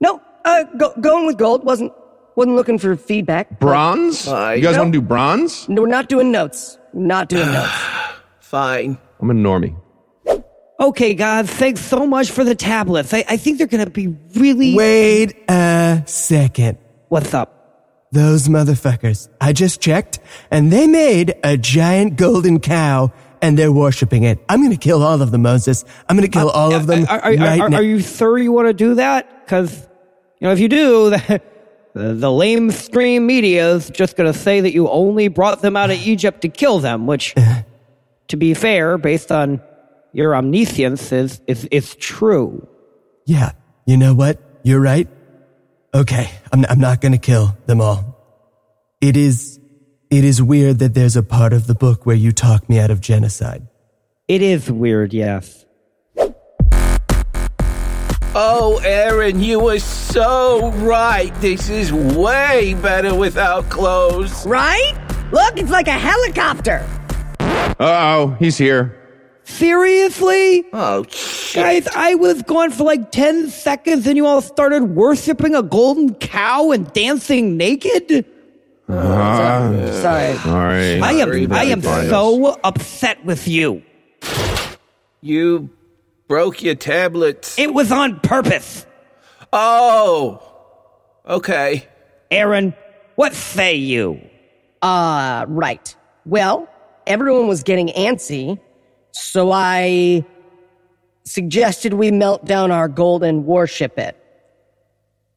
No, uh, go, going with gold wasn't wasn't looking for feedback. bronze? you guys No. want to do bronze? No, we're not doing notes. Not doing notes. Fine. I'm a normie. Okay, guys, thanks so much for the tablets. I, I think they're going to be really. Wait a second. What's up? Those motherfuckers. I just checked, and they made a giant golden cow, and they're worshiping it. I'm gonna kill all of them, Moses. I'm gonna kill all of them Uh, Are, are, right are, are you sure you want to do that? Because, you know, if you do, the, the lame stream media is just going to say that you only brought them out of Egypt to kill them, which, to be fair, based on your omniscience, is, is, is true. Yeah, you know what? You're right. Okay, I'm, I'm not gonna kill them all. It is, it is weird that there's a part of the book where you talk me out of genocide. It is weird, yes. Oh, Aaron, you were so right. This is way better without clothes. Right? Look, it's like a helicopter. Uh oh, he's here. Seriously? Oh, Guys, I was gone for like 10 seconds and you all started worshiping a golden cow and dancing naked? Uh, Sorry. Sorry. I am I am so upset with you. You broke your tablets. It was on purpose. Oh. Okay. Aaron, what say you? Uh, right. Well, everyone was getting antsy, so I suggested we melt down our gold and worship it.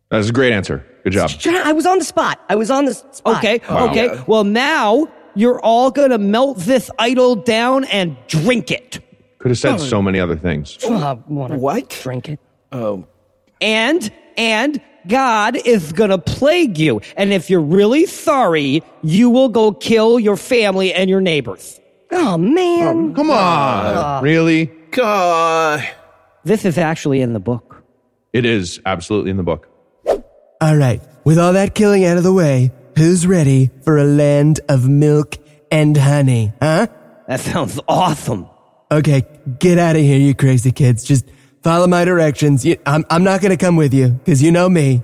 That's a great answer. Good job. I was on the spot. I was on the spot. Okay, okay. Well, now you're all going to melt this idol down and drink it. Could have said so many other things. Uh, What? Drink it. Oh. And and God is going to plague you. And if you're really sorry, you will go kill your family and your neighbors. Oh man. Oh, come on. Uh, really? God. This is actually in the book. It is absolutely in the book. All right, with all that killing out of the way, who's ready for a land of milk and honey, huh? That sounds awesome. Okay, get out of here, you crazy kids. Just follow my directions. You, I'm, I'm not gonna come with you, because you know me.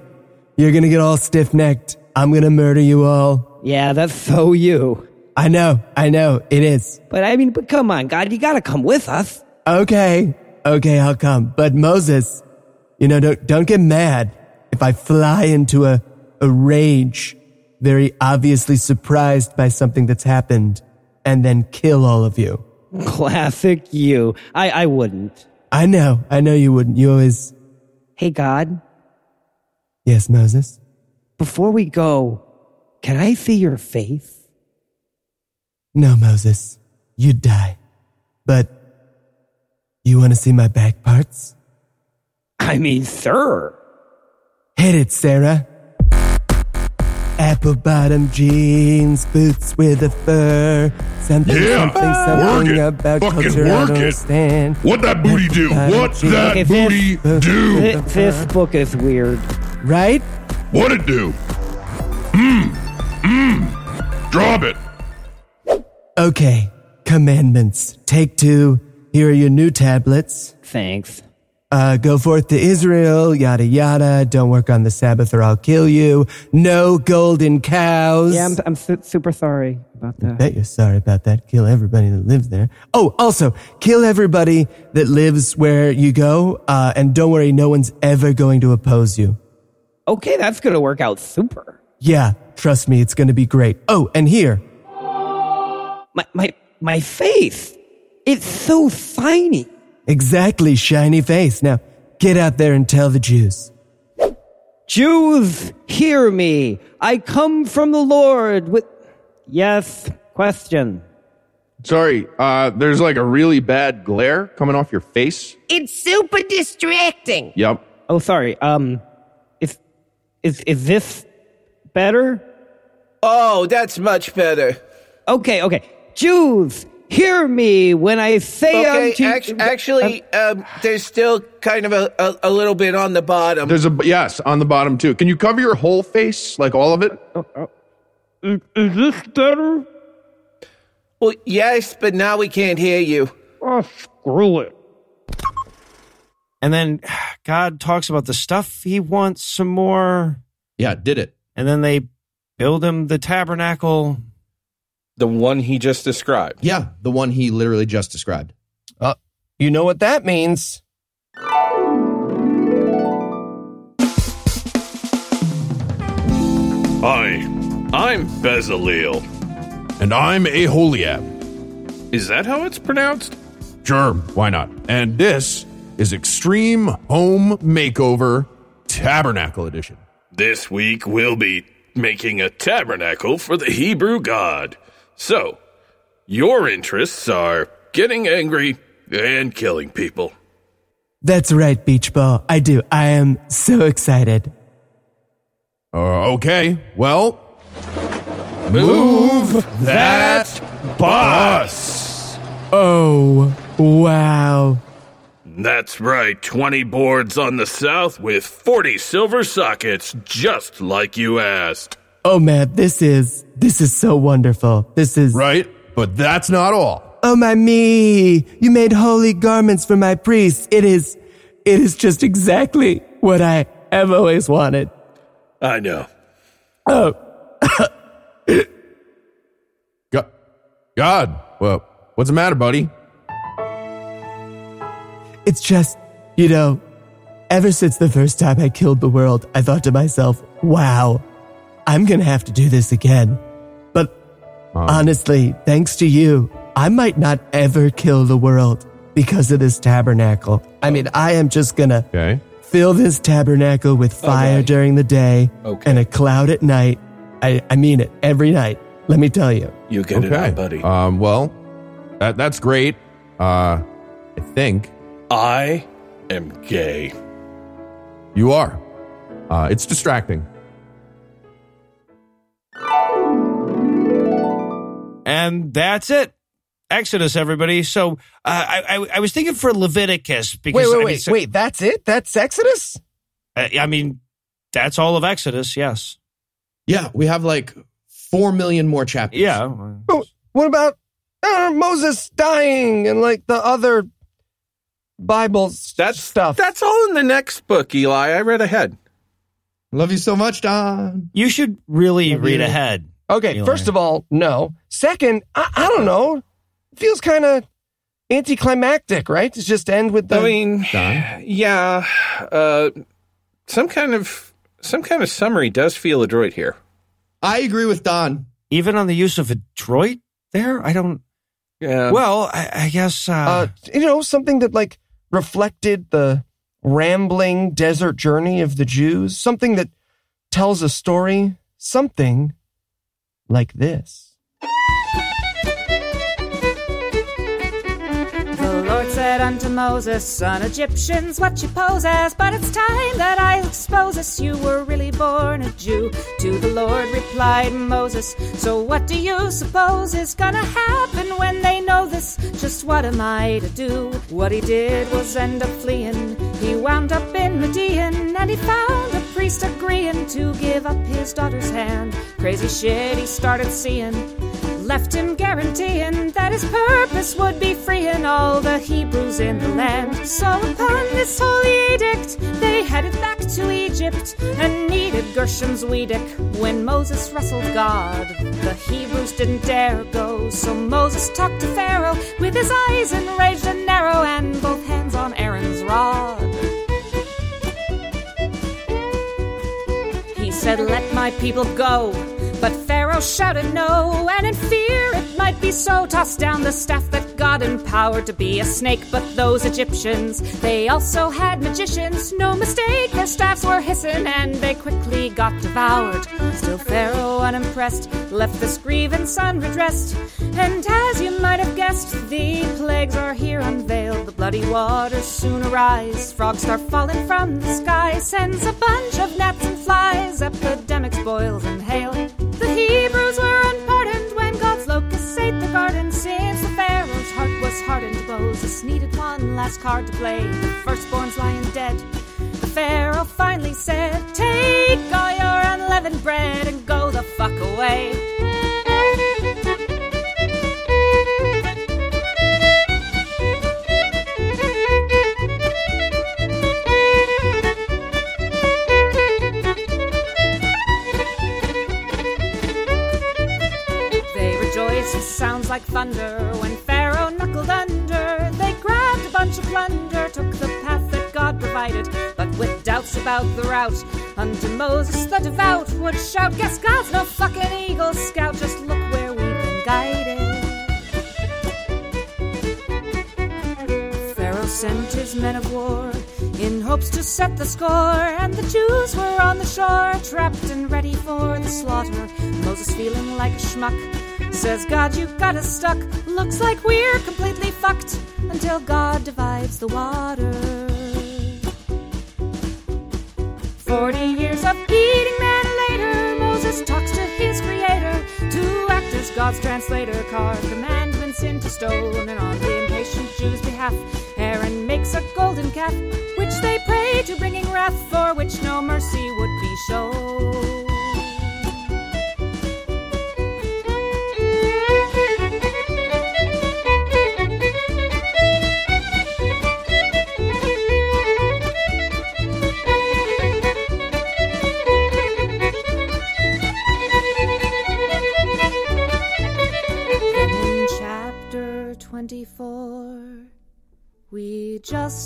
You're gonna get all stiff necked. I'm gonna murder you all. Yeah, that's so you. I know, I know, it is. But I mean, but come on, God, you got to come with us. Okay, okay, I'll come. But Moses, you know, don't, don't get mad if I fly into a, a rage, very obviously surprised by something that's happened, and then kill all of you. Classic you. I, I wouldn't. I know, I know you wouldn't. You always. Hey, God, Yes, Moses? before we go, can I see your face? No, Moses. You'd die. But. You want to see my back parts? I mean, sir. Hit it, Sarah. Apple bottom jeans, boots with a fur. Something, Yeah, something, work something it. about Fucking culture I work don't it. understand. What that booty do? What jeans. that Okay, booty this, do? This, this book is weird. Right? What it do? Mmm, mmm. Drop it. Okay, commandments. Take two. Here are your new tablets. Thanks. uh, go forth to Israel, yada yada. Don't work on the Sabbath or I'll kill you. No golden cows. Yeah, I'm, I'm su- super sorry about I that. bet you're sorry about that. Kill everybody that lives there. Oh, also, kill everybody that lives where you go. Uh, and don't worry, no one's ever going to oppose you. Okay, that's going to work out super. Yeah, trust me, it's going to be great. Oh, and here. My, my, my face. It's so shiny. Exactly, shiny face. Now, get out there and tell the Jews. Jews, hear me. I come from the Lord with. Yes, question. Sorry, uh, there's like a really bad glare coming off your face. It's super distracting. Yep. Oh, sorry. Um, is is is this better? Oh, that's much better. Okay, okay. Jews, hear me when I say Okay, unto act- actually, um, um, there's still kind of a, a, a little bit on the bottom. There's a yes on the bottom too. Can you cover your whole face, like all of it? Uh, uh, is, is this better? Well, yes, but now we can't hear you. Oh, screw it. And then God talks about the stuff he wants some more. Yeah, did it. And then they build him the tabernacle. The one he just described. Yeah, the one he literally just described. Uh, you know what that means. Hi, I'm Bezaleel. And I'm Aholiab. Is that how it's pronounced? Sure, why not? And this is Extreme Home Makeover Tabernacle Edition. This week we'll be making a tabernacle for the Hebrew God. So, your interests are getting angry and killing people. That's right, Beach Ball. I do. I am so excited. Uh, okay, well, move that bus. Oh, wow. That's right, 20 boards on the south with 40 silver sockets, just like you asked. Oh man, this is this is so wonderful. This is Right, but that's not all. Oh my me! You made holy garments for my priests. It is it is just exactly what I have always wanted. I know. Oh. God, God, well, what's the matter, buddy? It's just, you know, ever since the first time I killed the world, I thought to myself, wow, I'm going to have to do this again. But honestly, thanks to you, I might not ever kill the world because of this tabernacle. I mean, I am just going to Okay. fill this tabernacle with fire Okay. during the day Okay. and a cloud at night. I, I mean it every night. Let me tell you. You get it out, buddy. Um, well, that that's great. Uh, I think I am gay. you are. Uh, it's distracting. And that's it. Exodus, everybody. So uh, I, I, I was thinking for Leviticus because Wait, I wait, mean, wait, so- wait. That's it? That's Exodus? uh, I mean, that's all of Exodus. Yes. Yeah, we have like four million more chapters. Yeah. But what about uh, Moses dying and like the other Bible That's stuff? That's all in the next book, Eli. I read ahead. Love you so much, Don. You should really Love read you. ahead. Okay, Eli. first of all, no. Second, I, I don't know. Feels kind of anticlimactic, right? To just end with the. I mean, Don? yeah, uh, some kind of some kind of summary does feel adroit here. I agree with Don. Even on the use of adroit, there, I don't. Yeah. Well, I, I guess. Uh, uh, you know, something that like reflected the rambling desert journey of the Jews, something that tells a story, something like this. The Lord said unto Moses, Son Egyptians, what you pose as? But it's time that I expose us. You were really born a Jew. To the Lord replied Moses, So what do you suppose is gonna happen when they know this? Just what am I to do? What he did was end up fleeing. He wound up in Midian, and he found priest agreeing to give up his daughter's hand. Crazy shit he started seeing. left him guaranteeing that his purpose would be freeing all the Hebrews in the land. So upon this holy edict, they headed back to Egypt and needed Gershom's Weedick. When Moses wrestled God, the Hebrews didn't dare go. So Moses talked to Pharaoh with his eyes enraged and narrow and both hands on Aaron's rod. Said, Let my people go. But Pharaoh shouted no, and in fear it might be so, tossed down the staff that God empowered to be a snake. But those Egyptians, they also had magicians. No mistake, their staffs were hissing, and they quickly got devoured. Still, Pharaoh, unimpressed, left this grievance unredressed. And as you might have guessed, the plagues are here unveiled. The bloody waters soon arise. Frogs start falling from the sky, sends a bunch of gnats and flies, epidemics, boils, and hail. The Hebrews were hardened, Moses needed one last card to play. The firstborn's lying dead. The Pharaoh finally said, Take all your unleavened bread and go the fuck away. Sounds like thunder. When a plunder, took the path that God provided, but with doubts about the route. Unto Moses the devout would shout, Guess God's no fucking Eagle Scout, just look where we've been guided. Pharaoh sent his men of war in hopes to set the score, and the Jews were on the shore, trapped and ready for the slaughter. Moses feeling like a schmuck says, God, you got us stuck. Looks like we're completely fucked until God divides the water. Forty years of eating manna later, Moses talks to his creator to act as God's translator, carve commandments into stone, and on the impatient Jews' behalf, Aaron makes a golden calf, which they pray to bringing wrath, for which no mercy would be shown.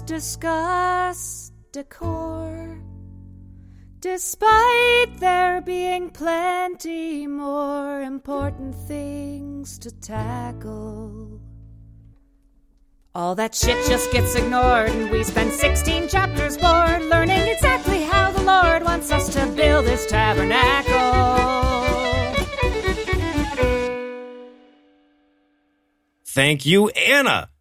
Discussed decor. Despite there being plenty more important things to tackle. All that shit just gets ignored, and we spend 16 chapters bored learning exactly how the Lord wants us to build his tabernacle. Thank you, Anna.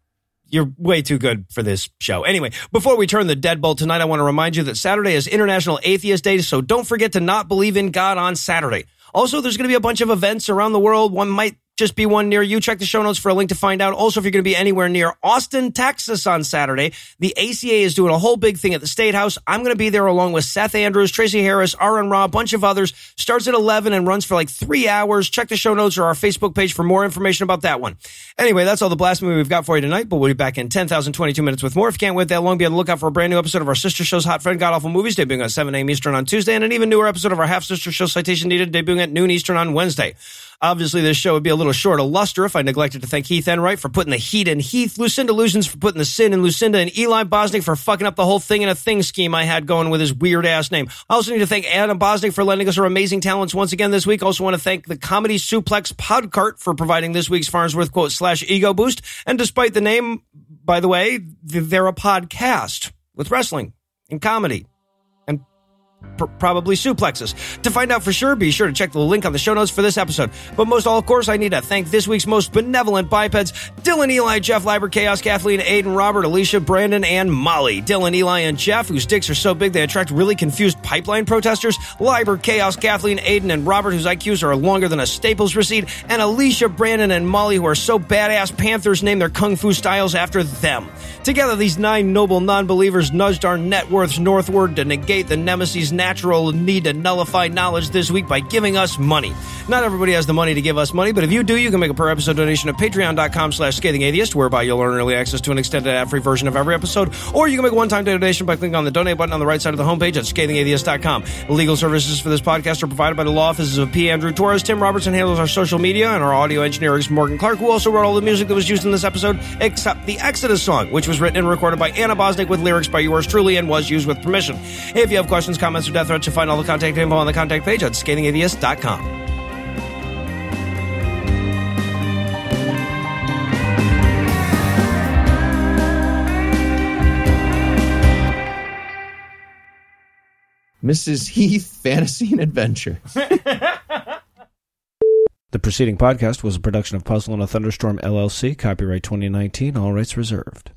You're way too good for this show. Anyway, before we turn the deadbolt tonight, I want to remind you that Saturday is International Atheist Day, so don't forget to not believe in God on Saturday. Also, there's going to be a bunch of events around the world. One might just be one near you. Check the show notes for a link to find out. Also, if you're going to be anywhere near Austin, Texas on Saturday, the ACA is doing a whole big thing at the State House. I'm going to be there along with Seth Andrews, Tracy Harris, AronRa, a bunch of others. Starts at 11 and runs for like three hours. Check the show notes or our Facebook page for more information about that one. Anyway, that's all the blasphemy we've got for you tonight, but we'll be back in 10,022 minutes with more. If you can't wait that long, be on the lookout for a brand new episode of our sister show's Hot Friend God Awful Movies, debuting at 7 a.m. Eastern on Tuesday, and an even newer episode of our half sister show Citation Needed, debuting at noon Eastern on Wednesday. Obviously, this show would be a little short of luster if I neglected to thank Heath Enright for putting the heat in Heath, Lucinda Lugeons for putting the sin in Lucinda, and Eli Bosnick for fucking up the whole thing in a thing scheme I had going with his weird ass name. I also need to thank Anna Bosnick for lending us her amazing talents once again this week. Also want to thank the Comedy Suplex Podcart for providing this week's Farnsworth quote slash ego boost. And despite the name, by the way, they're a podcast with wrestling and comedy pr- probably suplexes. To find out for sure, be sure to check the link on the show notes for this episode. But most all, of course, I need to thank this week's most benevolent bipeds Dylan, Eli, Jeff, Liber, Chaos, Kathleen, Aiden, Robert, Alicia, Brandon, and Molly. Dylan, Eli, and Jeff, whose dicks are so big they attract really confused pipeline protesters. Liber, Chaos, Kathleen, Aiden, and Robert, whose IQs are longer than a Staples receipt. And Alicia, Brandon, and Molly, who are so badass Panthers name their kung fu styles after them. Together, these nine noble non believers nudged our net worths northward to negate the nemesis natural need to nullify knowledge this week by giving us money. Not everybody has the money to give us money, but if you do, you can make a per episode donation at patreon.com slash scathingatheist, whereby you'll earn early access to an extended ad-free version of every episode, or you can make a one-time donation by clicking on the donate button on the right side of the homepage at scathingatheist.com. Legal services for this podcast are provided by the law offices of P. Andrew Torres. Tim Robertson handles our social media, and our audio engineer is Morgan Clarke, who also wrote all the music that was used in this episode, except the Exodus song, which was written and recorded by Anna Bosnick with lyrics by yours truly and was used with permission. If you have questions, comments, or death threats, you'll find all the contact info on the contact page at scathingatheist.com. Mrs. Heath Fantasy and Adventure. The preceding podcast was a production of Puzzle and a Thunderstorm LLC, copyright 2019, all rights reserved.